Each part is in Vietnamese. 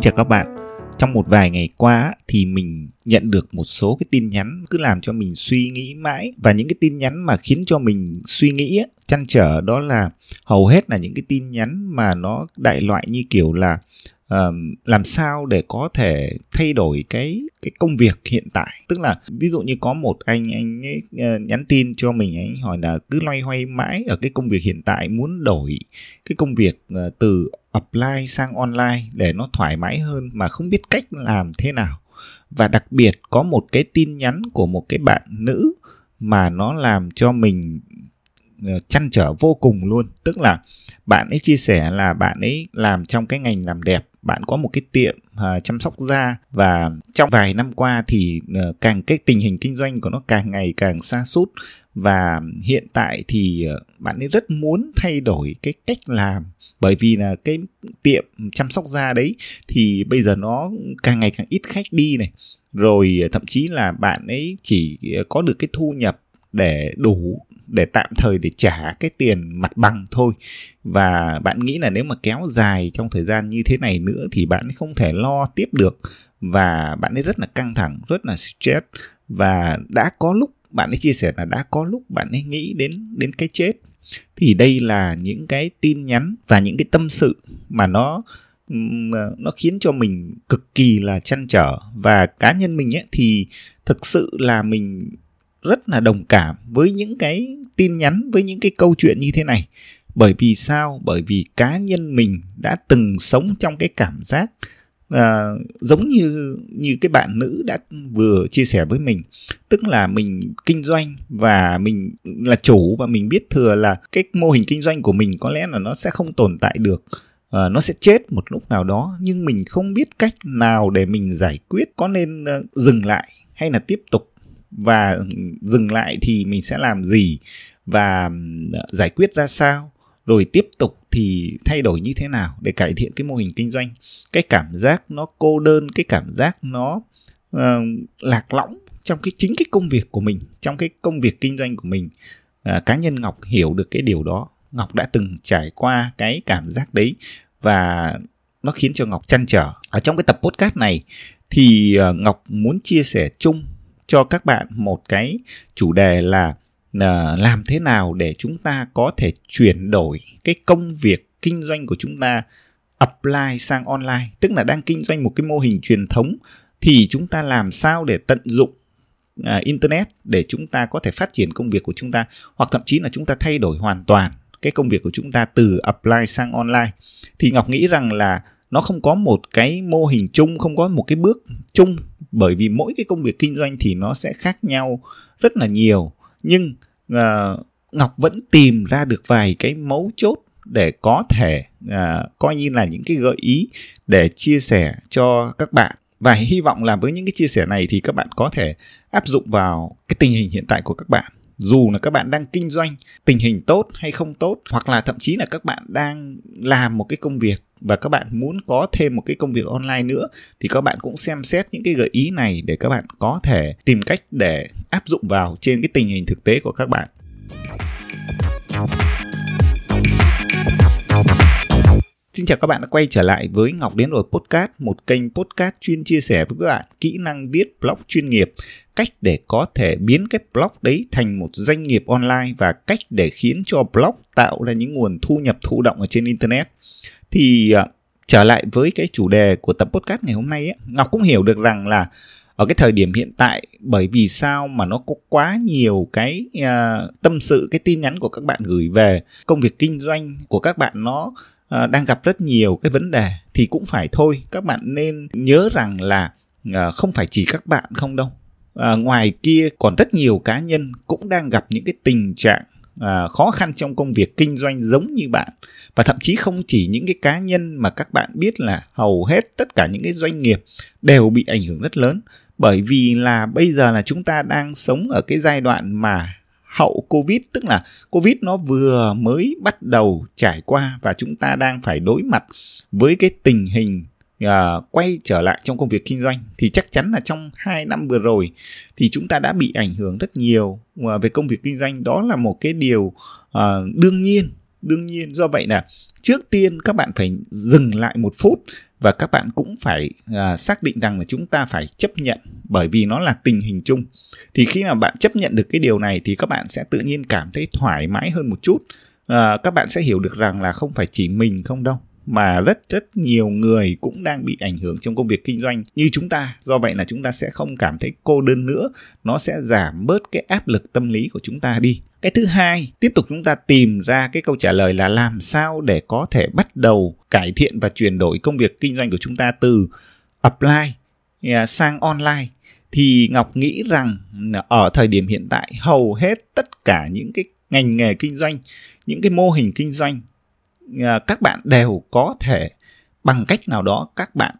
Kính chào các bạn. Trong một vài ngày qua thì mình nhận được một số cái tin nhắn cứ làm cho mình suy nghĩ mãi và những cái tin nhắn mà khiến cho mình suy nghĩ chăn trở đó là hầu hết là những cái tin nhắn mà nó đại loại như kiểu là làm sao để có thể thay đổi cái cái công việc hiện tại? Tức là ví dụ như có một anh anh ấy ờ, nhắn tin cho mình, anh hỏi là cứ loay hoay mãi ở cái công việc hiện tại, muốn đổi cái công việc ờ, từ offline sang online để nó thoải mái hơn mà không biết cách làm thế nào. Và đặc biệt có một cái tin nhắn của một cái bạn nữ mà nó làm cho mình ờ, chăn trở vô cùng luôn. Tức là bạn ấy chia sẻ là bạn ấy làm trong cái ngành làm đẹp bạn có một cái tiệm uh, chăm sóc da và trong vài năm qua thì uh, càng cái tình hình kinh doanh của nó càng ngày càng xa sút và hiện tại thì uh, bạn ấy rất muốn thay đổi cái cách làm. Bởi vì là cái tiệm chăm sóc da đấy thì bây giờ nó càng ngày càng ít khách đi này. Rồi thậm chí là bạn ấy chỉ có được cái thu nhập để đủ để tạm thời để trả cái tiền mặt bằng thôi. Và bạn nghĩ là nếu mà kéo dài trong thời gian như thế này nữa thì bạn ấy không thể lo tiếp được. Và bạn ấy rất là căng thẳng, rất là stress. Và đã có lúc bạn ấy chia sẻ là đã có lúc bạn ấy nghĩ đến đến cái chết. Thì đây là những cái tin nhắn và những cái tâm sự mà nó nó khiến cho mình cực kỳ là chăn trở. Và cá nhân mình ấy thì thực sự là mình rất là đồng cảm với những cái tin nhắn với những cái câu chuyện như thế này. Bởi vì sao? Bởi vì cá nhân mình đã từng sống trong cái cảm giác uh, giống như như cái bạn nữ đã vừa chia sẻ với mình. Tức là mình kinh doanh và mình là chủ và mình biết thừa là cái mô hình kinh doanh của mình có lẽ là nó sẽ không tồn tại được uh, nó sẽ chết một lúc nào đó. Nhưng mình không biết cách nào để mình giải quyết có nên uh, dừng lại hay là tiếp tục và dừng lại thì mình sẽ làm gì? Và giải quyết ra sao? Rồi tiếp tục thì thay đổi như thế nào để cải thiện cái mô hình kinh doanh? Cái cảm giác nó cô đơn cái cảm giác nó uh, lạc lõng trong cái chính cái công việc của mình trong cái công việc kinh doanh của mình. Uh, cá nhân ngọc hiểu được cái điều đó. Ngọc đã từng trải qua cái cảm giác đấy và nó khiến cho ngọc chăn trở. Ở trong cái tập podcast này thì uh, ngọc muốn chia sẻ chung cho các bạn một cái chủ đề là uh, làm thế nào để chúng ta có thể chuyển đổi cái công việc kinh doanh của chúng ta apply sang online. Tức là đang kinh doanh một cái mô hình truyền thống thì chúng ta làm sao để tận dụng uh, internet để chúng ta có thể phát triển công việc của chúng ta hoặc thậm chí là chúng ta thay đổi hoàn toàn cái công việc của chúng ta từ apply sang online. Thì ngọc nghĩ rằng là nó không có một cái mô hình chung không có một cái bước chung bởi vì mỗi cái công việc kinh doanh thì nó sẽ khác nhau rất là nhiều. Nhưng uh, ngọc vẫn tìm ra được vài cái mấu chốt để có thể uh, coi như là những cái gợi ý để chia sẻ cho các bạn. Và hy vọng là với những cái chia sẻ này thì các bạn có thể áp dụng vào cái tình hình hiện tại của các bạn dù là các bạn đang kinh doanh tình hình tốt hay không tốt, hoặc là thậm chí là các bạn đang làm một cái công việc và các bạn muốn có thêm một cái công việc online nữa, thì các bạn cũng xem xét những cái gợi ý này để các bạn có thể tìm cách để áp dụng vào trên cái tình hình thực tế của các bạn. Xin chào các bạn đã quay trở lại với Ngọc Đến Rồi Podcast, một kênh podcast chuyên chia sẻ với các bạn kỹ năng viết blog chuyên nghiệp, cách để có thể biến cái blog đấy thành một doanh nghiệp online và cách để khiến cho blog tạo ra những nguồn thu nhập thụ động ở trên Internet. Thì uh, trở lại với cái chủ đề của tập podcast ngày hôm nay ấy, Ngọc cũng hiểu được rằng là ở cái thời điểm hiện tại bởi vì sao mà nó có quá nhiều cái uh, tâm sự cái tin nhắn của các bạn gửi về công việc kinh doanh của các bạn nó À, đang gặp rất nhiều cái vấn đề thì cũng phải thôi. Các bạn nên nhớ rằng là à, không phải chỉ các bạn không đâu. À, ngoài kia còn rất nhiều cá nhân cũng đang gặp những cái tình trạng à, khó khăn trong công việc kinh doanh giống như bạn. Và thậm chí không chỉ những cái cá nhân mà các bạn biết là hầu hết tất cả những cái doanh nghiệp đều bị ảnh hưởng rất lớn. Bởi vì là bây giờ là chúng ta đang sống ở cái giai đoạn mà hậu covid tức là covid nó vừa mới bắt đầu trải qua và chúng ta đang phải đối mặt với cái tình hình uh, quay trở lại trong công việc kinh doanh thì chắc chắn là trong 2 năm vừa rồi thì chúng ta đã bị ảnh hưởng rất nhiều uh, về công việc kinh doanh. Đó là một cái điều uh, đương nhiên đương nhiên. Do vậy là trước tiên các bạn phải dừng lại một phút và các bạn cũng phải à, xác định rằng là chúng ta phải chấp nhận bởi vì nó là tình hình chung. Thì khi mà bạn chấp nhận được cái điều này thì các bạn sẽ tự nhiên cảm thấy thoải mái hơn một chút. À, các bạn sẽ hiểu được rằng là không phải chỉ mình không đâu mà rất rất nhiều người cũng đang bị ảnh hưởng trong công việc kinh doanh như chúng ta. Do vậy là chúng ta sẽ không cảm thấy cô đơn nữa. Nó sẽ giảm bớt cái áp lực tâm lý của chúng ta đi. Cái thứ hai, tiếp tục chúng ta tìm ra cái câu trả lời là làm sao để có thể bắt đầu cải thiện và chuyển đổi công việc kinh doanh của chúng ta từ apply à, sang online. Thì ngọc nghĩ rằng ở thời điểm hiện tại, hầu hết tất cả những cái ngành nghề kinh doanh, những cái mô hình kinh doanh Ờ, các bạn đều có thể, bằng cách nào đó, các bạn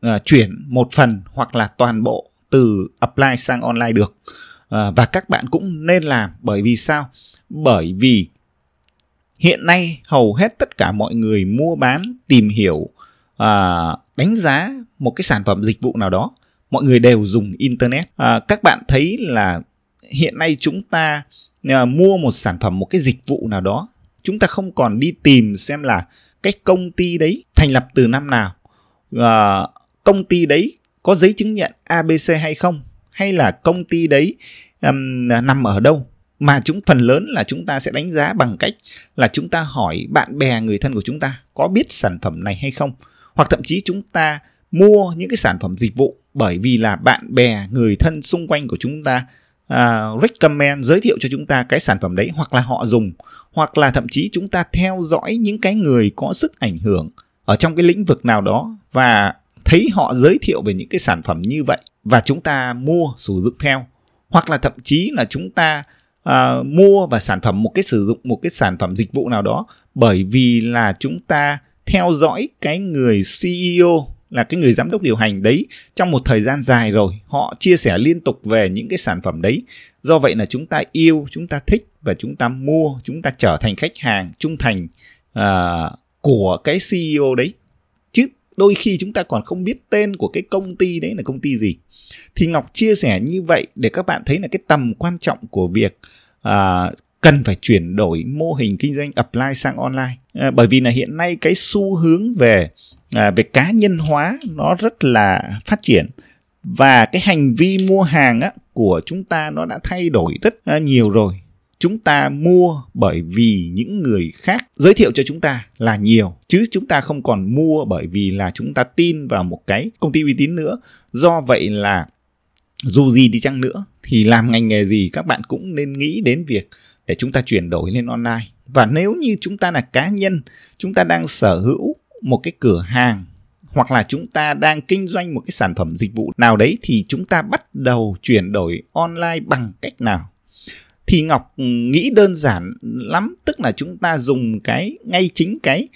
ờ, chuyển một phần hoặc là toàn bộ từ apply sang online được. Ờ, và các bạn cũng nên làm. Bởi vì sao? Bởi vì hiện nay hầu hết tất cả mọi người mua bán, tìm hiểu đánh giá một cái sản phẩm dịch vụ nào đó, mọi người đều dùng internet. Các bạn thấy là hiện nay chúng ta mua một sản phẩm, một cái dịch vụ nào đó chúng ta không còn đi tìm xem là cái công ty đấy thành lập từ năm nào à, công ty đấy có giấy chứng nhận abc hay không hay là công ty đấy um, nằm ở đâu. Mà chúng phần lớn là chúng ta sẽ đánh giá bằng cách là chúng ta hỏi bạn bè người thân của chúng ta có biết sản phẩm này hay không. Hoặc thậm chí chúng ta mua những cái sản phẩm dịch vụ bởi vì là bạn bè người thân xung quanh của chúng ta uh, recommend giới thiệu cho chúng ta cái sản phẩm đấy hoặc là họ dùng hoặc là thậm chí chúng ta theo dõi những cái người có sức ảnh hưởng ở trong cái lĩnh vực nào đó và thấy họ giới thiệu về những cái sản phẩm như vậy và chúng ta mua sử dụng theo. Hoặc là thậm chí là chúng ta uh, mua và sản phẩm một cái sử dụng một cái sản phẩm dịch vụ nào đó bởi vì là chúng ta theo dõi cái người CEO là cái người giám đốc điều hành đấy trong một thời gian dài rồi họ chia sẻ liên tục về những cái sản phẩm đấy. Do vậy là chúng ta yêu chúng ta thích và chúng ta mua chúng ta trở thành khách hàng trung thành uh, của cái CEO đấy. Chứ đôi khi chúng ta còn không biết tên của cái công ty đấy là công ty gì. Thì ngọc chia sẻ như vậy để các bạn thấy là cái tầm quan trọng của việc uh, cần phải chuyển đổi mô hình kinh doanh apply sang online. À, bởi vì là hiện nay cái xu hướng về à, về cá nhân hóa nó rất là phát triển. Và cái hành vi mua hàng á, của chúng ta nó đã thay đổi rất à, nhiều rồi. Chúng ta mua bởi vì những người khác. Giới thiệu cho chúng ta là nhiều chứ chúng ta không còn mua bởi vì là chúng ta tin vào một cái công ty uy tín nữa. Do vậy là dù gì đi chăng nữa thì làm ngành nghề gì các bạn cũng nên nghĩ đến việc để chúng ta chuyển đổi lên online. Và nếu như chúng ta là cá nhân chúng ta đang sở hữu một cái cửa hàng hoặc là chúng ta đang kinh doanh một cái sản phẩm dịch vụ nào đấy thì chúng ta bắt đầu chuyển đổi online bằng cách nào? Thì ngọc nghĩ đơn giản lắm tức là chúng ta dùng cái ngay chính cái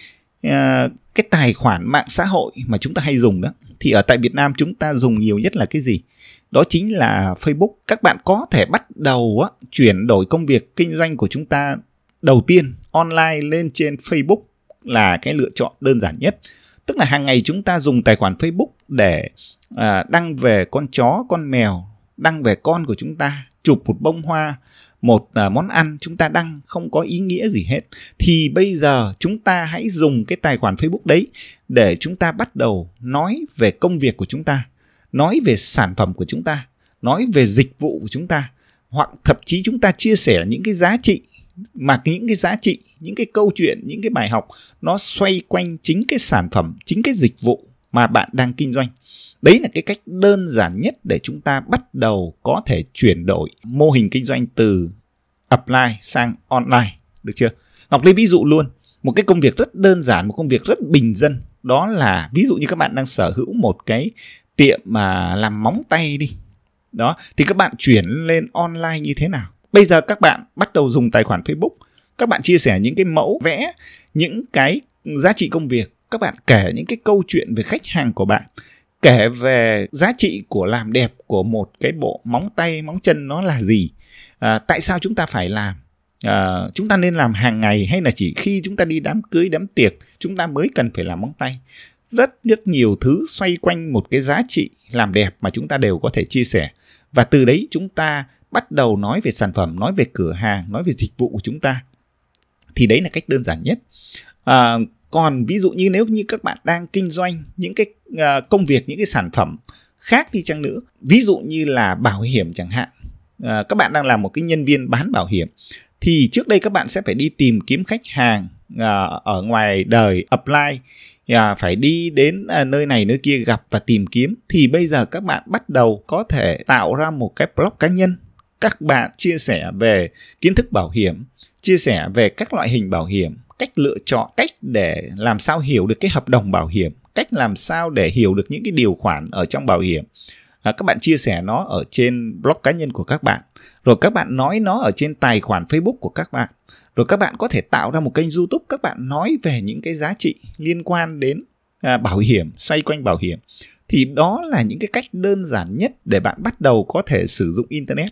uh, cái tài khoản mạng xã hội mà chúng ta hay dùng đó. Thì ở tại Việt Nam chúng ta dùng nhiều nhất là cái gì? Đó chính là Facebook. Các bạn có thể bắt đầu á, chuyển đổi công việc kinh doanh của chúng ta đầu tiên online lên trên Facebook là cái lựa chọn đơn giản nhất. Tức là hàng ngày chúng ta dùng tài khoản Facebook để à, đăng về con chó con mèo đăng về con của chúng ta chụp một bông hoa một à, món ăn chúng ta đăng không có ý nghĩa gì hết. Thì bây giờ chúng ta hãy dùng cái tài khoản Facebook đấy để chúng ta bắt đầu nói về công việc của chúng ta nói về sản phẩm của chúng ta nói về dịch vụ của chúng ta hoặc thậm chí chúng ta chia sẻ những cái giá trị mà những cái giá trị, những cái câu chuyện, những cái bài học, nó xoay quanh chính cái sản phẩm, chính cái dịch vụ mà bạn đang kinh doanh. Đấy là cái cách đơn giản nhất để chúng ta bắt đầu có thể chuyển đổi mô hình kinh doanh từ apply sang online. Được chưa? Ngọc lấy ví dụ luôn, một cái công việc rất đơn giản, một công việc rất bình dân, đó là ví dụ như các bạn đang sở hữu một cái tiệm mà làm móng tay đi. Đó, thì các bạn chuyển lên online như thế nào? Bây giờ các bạn bắt đầu dùng tài khoản facebook. Các bạn chia sẻ những cái mẫu vẽ những cái giá trị công việc. Các bạn kể những cái câu chuyện về khách hàng của bạn. Kể về giá trị của làm đẹp của một cái bộ móng tay móng chân nó là gì. À, tại sao chúng ta phải làm? À, chúng ta nên làm hàng ngày hay là chỉ khi chúng ta đi đám cưới đám tiệc chúng ta mới cần phải làm móng tay? Rất rất nhiều thứ xoay quanh một cái giá trị làm đẹp mà chúng ta đều có thể chia sẻ. Và từ đấy chúng ta bắt đầu nói về sản phẩm nói về cửa hàng nói về dịch vụ của chúng ta thì đấy là cách đơn giản nhất. À, còn ví dụ như nếu như các bạn đang kinh doanh những cái uh, công việc những cái sản phẩm khác đi chăng nữa ví dụ như là bảo hiểm chẳng hạn à, các bạn đang là một cái nhân viên bán bảo hiểm thì trước đây các bạn sẽ phải đi tìm kiếm khách hàng à, ở ngoài đời apply à, phải đi đến à, nơi này nơi kia gặp và tìm kiếm thì bây giờ các bạn bắt đầu có thể tạo ra một cái blog cá nhân các bạn chia sẻ về kiến thức bảo hiểm chia sẻ về các loại hình bảo hiểm cách lựa chọn cách để làm sao hiểu được cái hợp đồng bảo hiểm cách làm sao để hiểu được những cái điều khoản ở trong bảo hiểm. À, các bạn chia sẻ nó ở trên blog cá nhân của các bạn rồi các bạn nói nó ở trên tài khoản facebook của các bạn rồi các bạn có thể tạo ra một kênh youtube các bạn nói về những cái giá trị liên quan đến à, bảo hiểm xoay quanh bảo hiểm thì đó là những cái cách đơn giản nhất để bạn bắt đầu có thể sử dụng internet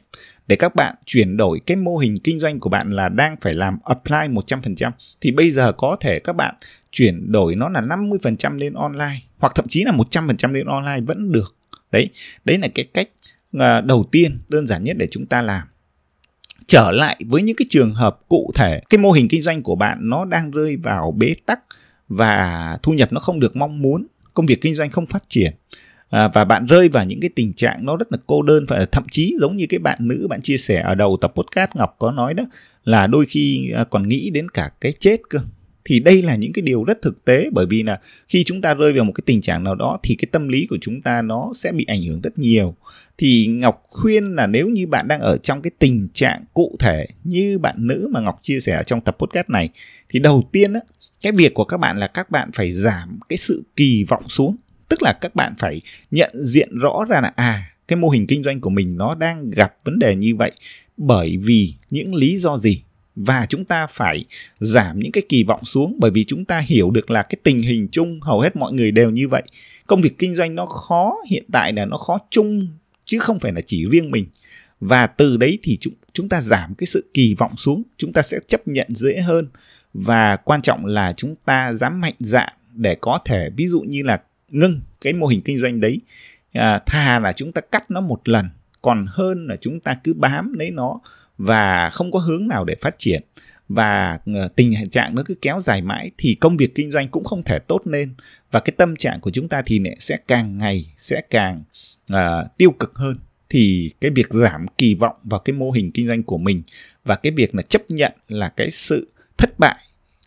để các bạn chuyển đổi cái mô hình kinh doanh của bạn là đang phải làm apply 100% thì bây giờ có thể các bạn chuyển đổi nó là 50% lên online hoặc thậm chí là 100% lên online vẫn được. Đấy, đấy là cái cách à, đầu tiên đơn giản nhất để chúng ta làm. Trở lại với những cái trường hợp cụ thể, cái mô hình kinh doanh của bạn nó đang rơi vào bế tắc và thu nhập nó không được mong muốn, công việc kinh doanh không phát triển à, và bạn rơi vào những cái tình trạng nó rất là cô đơn và thậm chí giống như cái bạn nữ bạn chia sẻ ở đầu tập podcast ngọc có nói đó là đôi khi à, còn nghĩ đến cả cái chết cơ. Thì đây là những cái điều rất thực tế bởi vì là khi chúng ta rơi vào một cái tình trạng nào đó thì cái tâm lý của chúng ta nó sẽ bị ảnh hưởng rất nhiều. Thì ngọc khuyên là nếu như bạn đang ở trong cái tình trạng cụ thể như bạn nữ mà ngọc chia sẻ trong tập podcast này thì đầu tiên á cái việc của các bạn là các bạn phải giảm cái sự kỳ vọng xuống. Tức là các bạn phải nhận diện rõ ra là à cái mô hình kinh doanh của mình nó đang gặp vấn đề như vậy bởi vì những lý do gì? Và chúng ta phải giảm những cái kỳ vọng xuống bởi vì chúng ta hiểu được là cái tình hình chung, hầu hết mọi người đều như vậy. Công việc kinh doanh nó khó, hiện tại là nó khó chung, chứ không phải là chỉ riêng mình. Và từ đấy thì chúng chúng ta giảm cái sự kỳ vọng xuống, chúng ta sẽ chấp nhận dễ hơn và quan trọng là chúng ta dám mạnh dạn để có thể ví dụ như là ngưng cái mô hình kinh doanh đấy à, thà là chúng ta cắt nó một lần còn hơn là chúng ta cứ bám lấy nó và không có hướng nào để phát triển. Và ờ, tình trạng nó cứ kéo dài mãi thì công việc kinh doanh cũng không thể tốt lên. Và cái tâm trạng của chúng ta thì sẽ càng ngày sẽ càng uh, tiêu cực hơn. Thì cái việc giảm kỳ vọng vào cái mô hình kinh doanh của mình và cái việc là chấp nhận là cái sự thất bại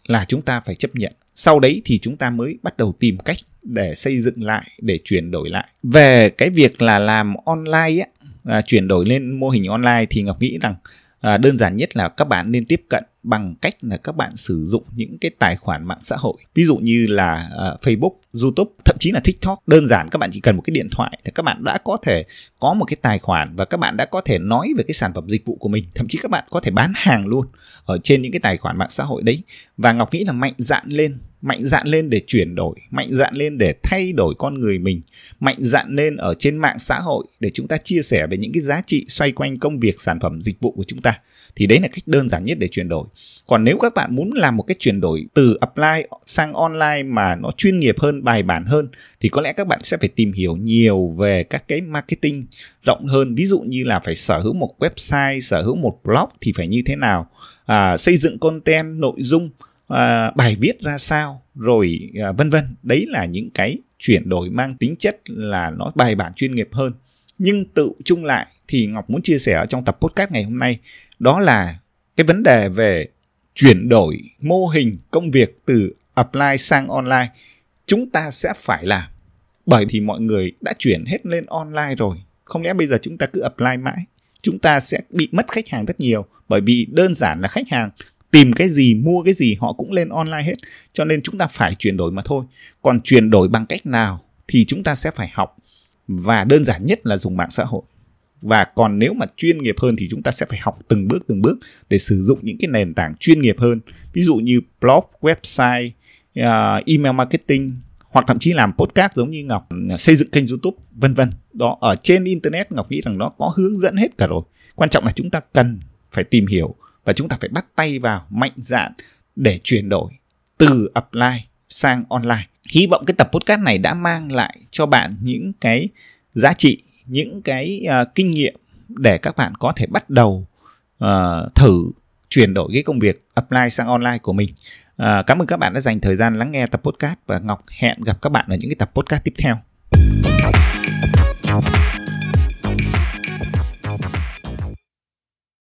là chúng ta phải chấp nhận. Sau đấy thì chúng ta mới bắt đầu tìm cách để xây dựng lại để chuyển đổi lại. Về cái việc là làm online á à, chuyển đổi lên mô hình online thì ngọc nghĩ rằng à, đơn giản nhất là các bạn nên tiếp cận bằng cách là các bạn sử dụng những cái tài khoản mạng xã hội. Ví dụ như là uh, Facebook, YouTube, thậm chí là TikTok. Đơn giản các bạn chỉ cần một cái điện thoại thì các bạn đã có thể có một cái tài khoản và các bạn đã có thể nói về cái sản phẩm dịch vụ của mình. Thậm chí các bạn có thể bán hàng luôn ở trên những cái tài khoản mạng xã hội đấy. Và Ngọc nghĩ là mạnh dạn lên mạnh dạn lên để chuyển đổi mạnh dạn lên để thay đổi con người mình mạnh dạn lên ở trên mạng xã hội để chúng ta chia sẻ về những cái giá trị xoay quanh công việc sản phẩm dịch vụ của chúng ta thì đấy là cách đơn giản nhất để chuyển đổi. Còn nếu các bạn muốn làm một cái chuyển đổi từ apply sang online mà nó chuyên nghiệp hơn bài bản hơn thì có lẽ các bạn sẽ phải tìm hiểu nhiều về các cái marketing rộng hơn. Ví dụ như là phải sở hữu một website sở hữu một blog thì phải như thế nào? À, xây dựng content nội dung à, bài viết ra sao rồi à, vân vân. Đấy là những cái chuyển đổi mang tính chất là nó bài bản chuyên nghiệp hơn nhưng tự chung lại thì ngọc muốn chia sẻ ở trong tập podcast ngày hôm nay, đó là cái vấn đề về chuyển đổi mô hình công việc từ apply sang online. Chúng ta sẽ phải làm. Bởi thì mọi người đã chuyển hết lên online rồi. Không lẽ bây giờ chúng ta cứ apply mãi? Chúng ta sẽ bị mất khách hàng rất nhiều. Bởi vì đơn giản là khách hàng tìm cái gì, mua cái gì, họ cũng lên online hết. Cho nên chúng ta phải chuyển đổi mà thôi. Còn chuyển đổi bằng cách nào thì chúng ta sẽ phải học và đơn giản nhất là dùng mạng xã hội. Và còn nếu mà chuyên nghiệp hơn thì chúng ta sẽ phải học từng bước từng bước để sử dụng những cái nền tảng chuyên nghiệp hơn. Ví dụ như blog website uh, email marketing hoặc thậm chí làm podcast giống như ngọc à, xây dựng kênh youtube vân vân. Đó ở trên internet ngọc nghĩ rằng nó có hướng dẫn hết cả rồi. Quan trọng là chúng ta cần phải tìm hiểu và chúng ta phải bắt tay vào mạnh dạn để chuyển đổi từ apply sang online. Hy vọng cái tập podcast này đã mang lại cho bạn những cái giá trị những cái uh, kinh nghiệm để các bạn có thể bắt đầu uh, thử chuyển đổi cái công việc apply sang online của mình. Uh, cảm ơn các bạn đã dành thời gian lắng nghe tập podcast và ngọc hẹn gặp các bạn ở những cái tập podcast tiếp theo.